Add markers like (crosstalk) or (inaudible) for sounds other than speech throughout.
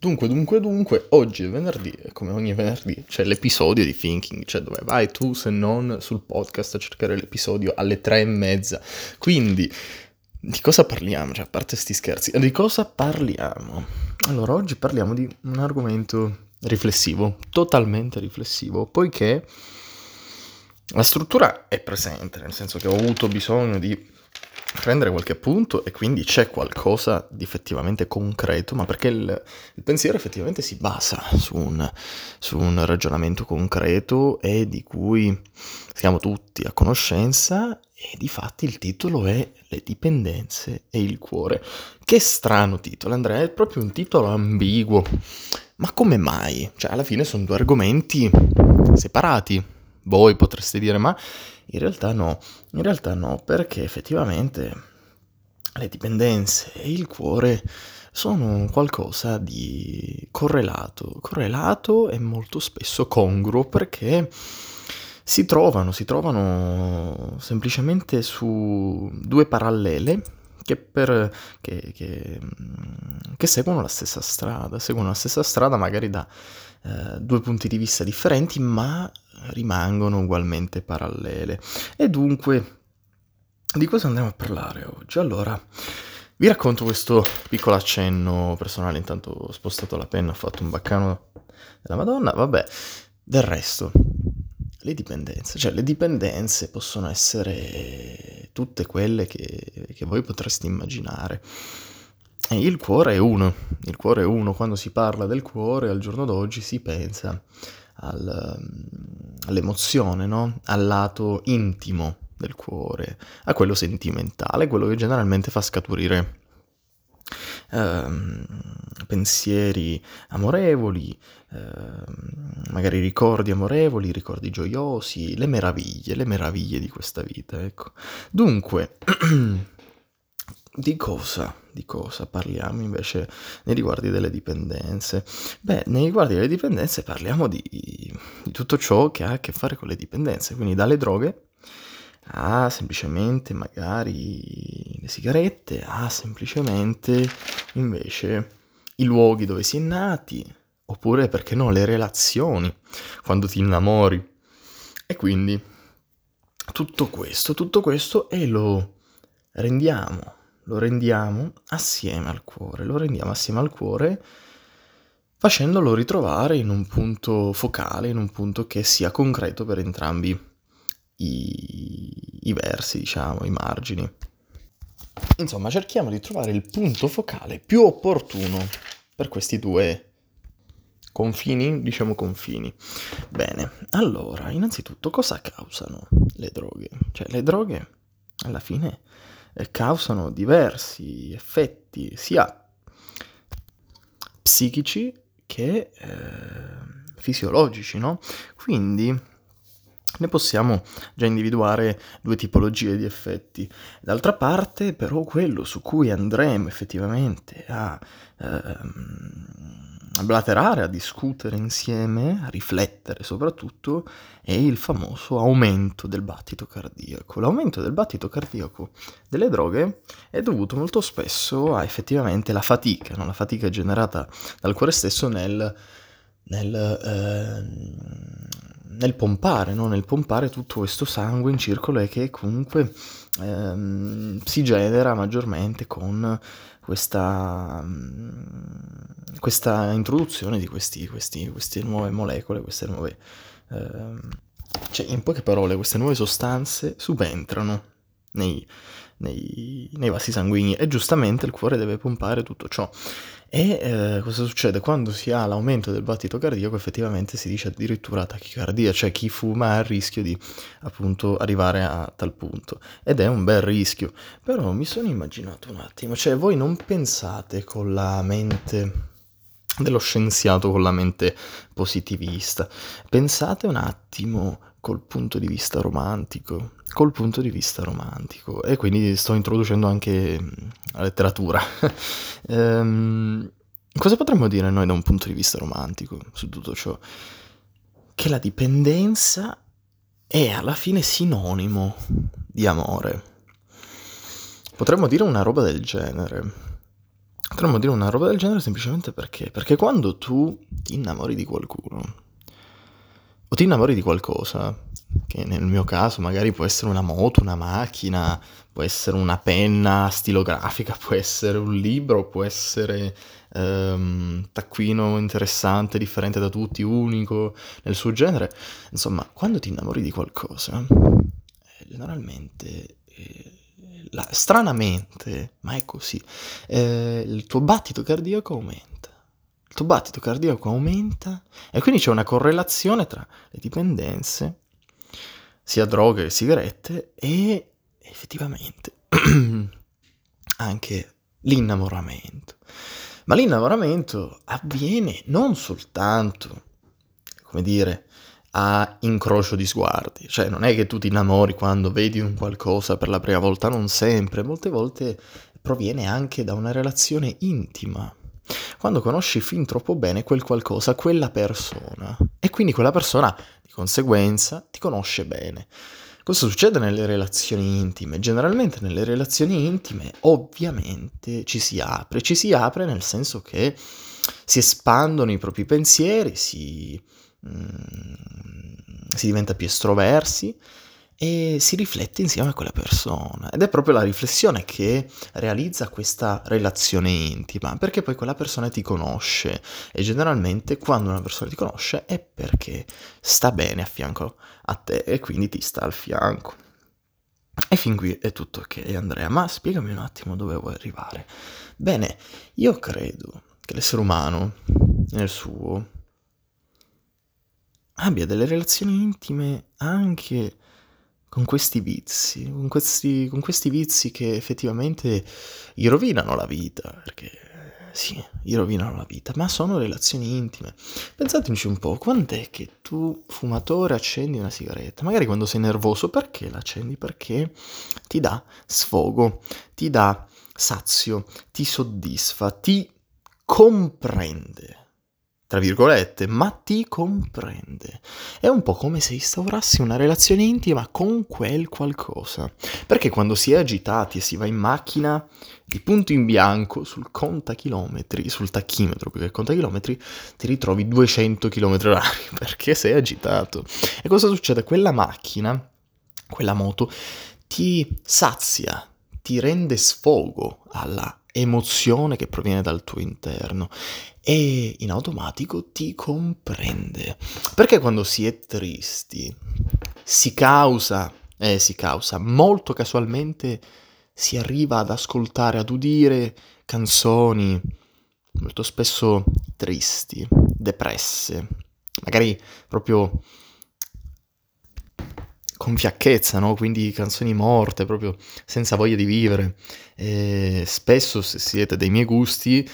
Dunque, dunque, dunque, oggi è venerdì come ogni venerdì c'è l'episodio di Thinking, cioè dove vai tu se non sul podcast a cercare l'episodio alle tre e mezza. Quindi, di cosa parliamo? Cioè, a parte sti scherzi, di cosa parliamo? Allora, oggi parliamo di un argomento riflessivo, totalmente riflessivo, poiché la struttura è presente, nel senso che ho avuto bisogno di prendere qualche appunto e quindi c'è qualcosa di effettivamente concreto, ma perché il, il pensiero effettivamente si basa su un, su un, ragionamento concreto e di cui siamo tutti a conoscenza e di fatti il titolo è Le dipendenze e il cuore. Che strano titolo, Andrea, è proprio un titolo ambiguo. Ma come mai? Cioè, alla fine sono due argomenti separati. Voi potreste dire, ma in realtà no, in realtà no, perché effettivamente le dipendenze e il cuore sono qualcosa di correlato, correlato e molto spesso congruo perché si trovano, si trovano semplicemente su due parallele che, per, che, che, che seguono la stessa strada, seguono la stessa strada magari da eh, due punti di vista differenti ma rimangono ugualmente parallele. E dunque, di cosa andremo a parlare oggi? Allora, vi racconto questo piccolo accenno personale, intanto ho spostato la penna, ho fatto un baccano della Madonna, vabbè, del resto, le dipendenze, cioè le dipendenze possono essere tutte quelle che, che voi potreste immaginare. E il cuore è uno, il cuore è uno, quando si parla del cuore al giorno d'oggi si pensa al, all'emozione, no? al lato intimo del cuore, a quello sentimentale, quello che generalmente fa scaturire ehm, pensieri amorevoli, ehm, magari ricordi amorevoli, ricordi gioiosi, le meraviglie, le meraviglie di questa vita. Ecco. Dunque, (clears throat) di cosa? Di cosa parliamo invece nei riguardi delle dipendenze? Beh, nei riguardi delle dipendenze parliamo di, di tutto ciò che ha a che fare con le dipendenze, quindi dalle droghe a semplicemente magari le sigarette, a semplicemente invece i luoghi dove si è nati, oppure perché no, le relazioni, quando ti innamori. E quindi tutto questo, tutto questo e lo rendiamo lo rendiamo assieme al cuore, lo rendiamo assieme al cuore facendolo ritrovare in un punto focale, in un punto che sia concreto per entrambi i, i versi, diciamo, i margini. Insomma, cerchiamo di trovare il punto focale più opportuno per questi due confini, diciamo confini. Bene, allora, innanzitutto cosa causano le droghe? Cioè, le droghe alla fine causano diversi effetti sia psichici che eh, fisiologici, no? Quindi ne possiamo già individuare due tipologie di effetti. D'altra parte, però, quello su cui andremo effettivamente a ehm, a blaterare, a discutere insieme, a riflettere soprattutto, è il famoso aumento del battito cardiaco. L'aumento del battito cardiaco delle droghe è dovuto molto spesso a effettivamente la fatica, no? la fatica generata dal cuore stesso nel, nel, eh, nel pompare, no? nel pompare tutto questo sangue in circolo e che comunque eh, si genera maggiormente con questa, questa introduzione di questi, questi, queste nuove molecole, queste nuove... Eh, cioè, in poche parole, queste nuove sostanze subentrano nei, nei, nei vasi sanguigni e giustamente il cuore deve pompare tutto ciò. E eh, cosa succede? Quando si ha l'aumento del battito cardiaco effettivamente si dice addirittura tachicardia, cioè chi fuma ha il rischio di appunto arrivare a tal punto. Ed è un bel rischio. Però mi sono immaginato un attimo, cioè voi non pensate con la mente dello scienziato con la mente positivista. Pensate un attimo col punto di vista romantico, col punto di vista romantico e quindi sto introducendo anche mm, la letteratura. (laughs) ehm, cosa potremmo dire noi da un punto di vista romantico su tutto ciò? Che la dipendenza è alla fine sinonimo di amore. Potremmo dire una roba del genere. Potremmo dire una roba del genere semplicemente perché? Perché quando tu ti innamori di qualcuno, o ti innamori di qualcosa, che nel mio caso magari può essere una moto, una macchina, può essere una penna stilografica, (laughs) può essere un libro, può essere un taccuino interessante, differente da tutti, unico nel suo genere. Insomma, quando ti innamori di qualcosa, eh, generalmente... Eh, la, stranamente, ma è così, eh, il tuo battito cardiaco aumenta. Il tuo battito cardiaco aumenta e quindi c'è una correlazione tra le dipendenze, sia droghe che sigarette, e effettivamente (clears throat) anche l'innamoramento. Ma l'innamoramento avviene non soltanto, come dire, a incrocio di sguardi, cioè non è che tu ti innamori quando vedi un qualcosa per la prima volta, non sempre, molte volte proviene anche da una relazione intima. Quando conosci fin troppo bene quel qualcosa, quella persona, e quindi quella persona di conseguenza ti conosce bene. Cosa succede nelle relazioni intime? Generalmente nelle relazioni intime ovviamente ci si apre, ci si apre nel senso che si espandono i propri pensieri, si, Mm, si diventa più estroversi e si riflette insieme a quella persona. Ed è proprio la riflessione che realizza questa relazione intima, perché poi quella persona ti conosce e generalmente quando una persona ti conosce è perché sta bene a fianco a te e quindi ti sta al fianco. E fin qui è tutto ok Andrea, ma spiegami un attimo dove vuoi arrivare. Bene, io credo che l'essere umano nel suo abbia delle relazioni intime anche con questi vizi, con questi, con questi vizi che effettivamente gli rovinano la vita, perché sì, gli rovinano la vita, ma sono relazioni intime. Pensateci un po', quando è che tu, fumatore, accendi una sigaretta? Magari quando sei nervoso, perché l'accendi? Perché ti dà sfogo, ti dà sazio, ti soddisfa, ti comprende tra virgolette, ma ti comprende. È un po' come se instaurassi una relazione intima con quel qualcosa. Perché quando si è agitati e si va in macchina, di punto in bianco sul contachilometri, sul tachimetro più che contachilometri, ti ritrovi 200 km h perché sei agitato. E cosa succede? Quella macchina, quella moto, ti sazia, ti rende sfogo alla emozione che proviene dal tuo interno e in automatico ti comprende. Perché quando si è tristi si causa, eh, si causa, molto casualmente si arriva ad ascoltare, ad udire canzoni molto spesso tristi, depresse, magari proprio con fiacchezza, no? quindi canzoni morte, proprio senza voglia di vivere. E spesso, se siete dei miei gusti,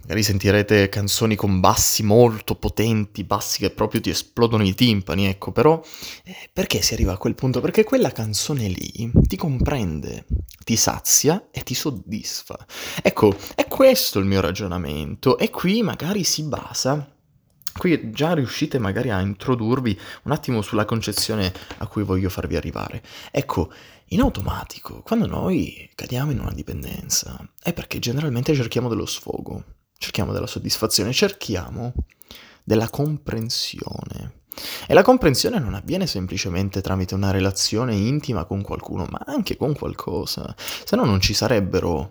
magari sentirete canzoni con bassi molto potenti, bassi che proprio ti esplodono i timpani, ecco, però eh, perché si arriva a quel punto? Perché quella canzone lì ti comprende, ti sazia e ti soddisfa. Ecco, è questo il mio ragionamento e qui magari si basa Qui già riuscite magari a introdurvi un attimo sulla concezione a cui voglio farvi arrivare. Ecco, in automatico, quando noi cadiamo in una dipendenza, è perché generalmente cerchiamo dello sfogo, cerchiamo della soddisfazione, cerchiamo della comprensione. E la comprensione non avviene semplicemente tramite una relazione intima con qualcuno, ma anche con qualcosa. Se no non ci sarebbero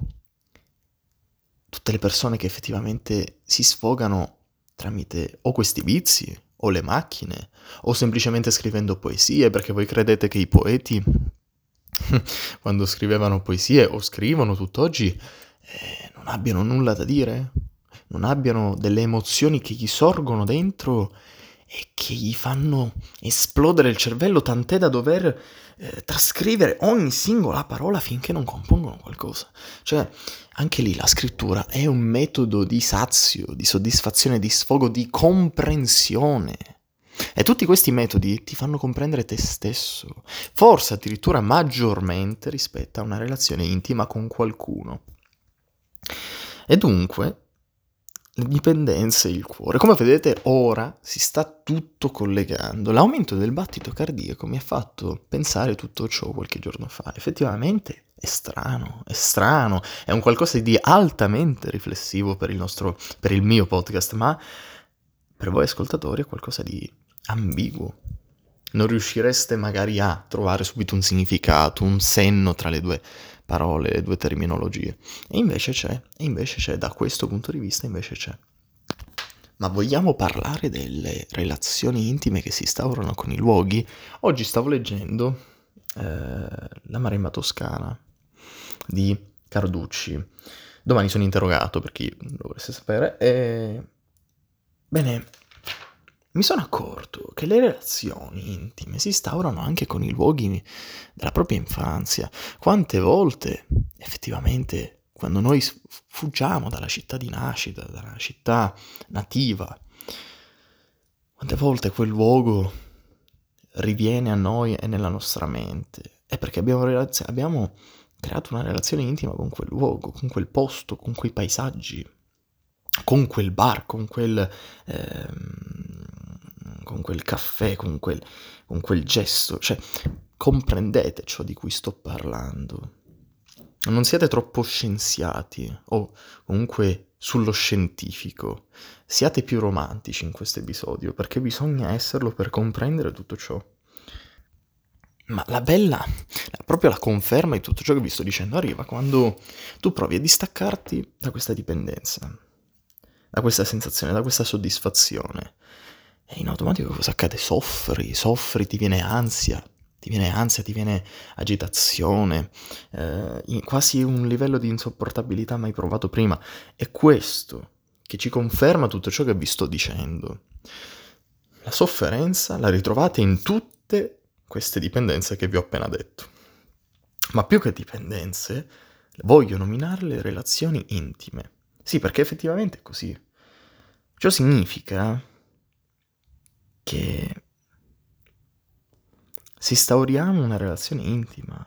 tutte le persone che effettivamente si sfogano tramite o questi vizi, o le macchine, o semplicemente scrivendo poesie, perché voi credete che i poeti, (laughs) quando scrivevano poesie o scrivono tutt'oggi, eh, non abbiano nulla da dire? Non abbiano delle emozioni che gli sorgono dentro e che gli fanno esplodere il cervello tant'è da dover eh, trascrivere ogni singola parola finché non compongono qualcosa. Cioè, anche lì la scrittura è un metodo di sazio, di soddisfazione, di sfogo, di comprensione. E tutti questi metodi ti fanno comprendere te stesso, forse addirittura maggiormente rispetto a una relazione intima con qualcuno. E dunque, dipendenze il cuore. Come vedete ora si sta tutto collegando. L'aumento del battito cardiaco mi ha fatto pensare tutto ciò qualche giorno fa. Effettivamente è strano, è strano, è un qualcosa di altamente riflessivo per il nostro, per il mio podcast, ma per voi ascoltatori è qualcosa di ambiguo. Non riuscireste magari a trovare subito un significato, un senno tra le due parole, le due terminologie. E invece c'è, e invece c'è, da questo punto di vista invece c'è. Ma vogliamo parlare delle relazioni intime che si instaurano con i luoghi? Oggi stavo leggendo eh, La Maremma Toscana di Carducci. Domani sono interrogato per chi lo volesse sapere. E... Bene, mi sono accorto che le relazioni intime si instaurano anche con i luoghi della propria infanzia. Quante volte, effettivamente, quando noi fuggiamo dalla città di nascita, dalla città nativa, quante volte quel luogo riviene a noi e nella nostra mente? È perché abbiamo, relaz- abbiamo creato una relazione intima con quel luogo, con quel posto, con quei paesaggi, con quel bar, con quel... Ehm, con quel caffè, con quel, con quel gesto, cioè comprendete ciò di cui sto parlando. Non siate troppo scienziati o comunque sullo scientifico. Siate più romantici in questo episodio perché bisogna esserlo per comprendere tutto ciò. Ma la bella, proprio la conferma di tutto ciò che vi sto dicendo arriva quando tu provi a distaccarti da questa dipendenza, da questa sensazione, da questa soddisfazione e in automatico cosa accade? Soffri, soffri, ti viene ansia, ti viene ansia, ti viene agitazione, eh, quasi un livello di insopportabilità mai provato prima. È questo che ci conferma tutto ciò che vi sto dicendo. La sofferenza la ritrovate in tutte queste dipendenze che vi ho appena detto. Ma più che dipendenze, voglio nominarle relazioni intime. Sì, perché effettivamente è così. Ciò significa che se instauriamo una relazione intima,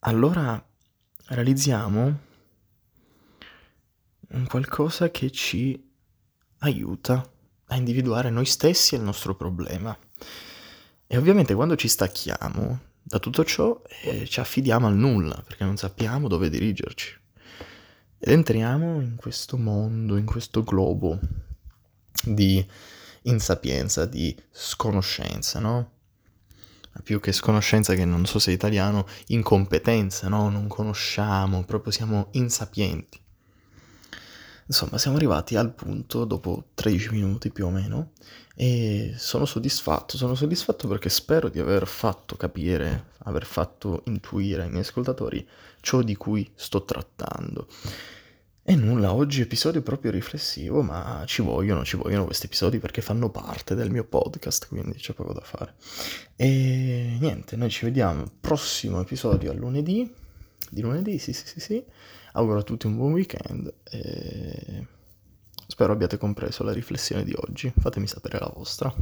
allora realizziamo un qualcosa che ci aiuta a individuare noi stessi e il nostro problema. E ovviamente quando ci stacchiamo da tutto ciò eh, ci affidiamo al nulla, perché non sappiamo dove dirigerci. Ed entriamo in questo mondo, in questo globo di insapienza, di sconoscenza, no? Più che sconoscenza, che non so se è italiano, incompetenza, no? Non conosciamo, proprio siamo insapienti. Insomma, siamo arrivati al punto dopo 13 minuti più o meno e sono soddisfatto, sono soddisfatto perché spero di aver fatto capire, aver fatto intuire ai miei ascoltatori ciò di cui sto trattando. E nulla, oggi episodio proprio riflessivo, ma ci vogliono, ci vogliono questi episodi perché fanno parte del mio podcast, quindi c'è poco da fare. E niente, noi ci vediamo prossimo episodio a lunedì, di lunedì, sì sì sì sì. Auguro a tutti un buon weekend e spero abbiate compreso la riflessione di oggi, fatemi sapere la vostra.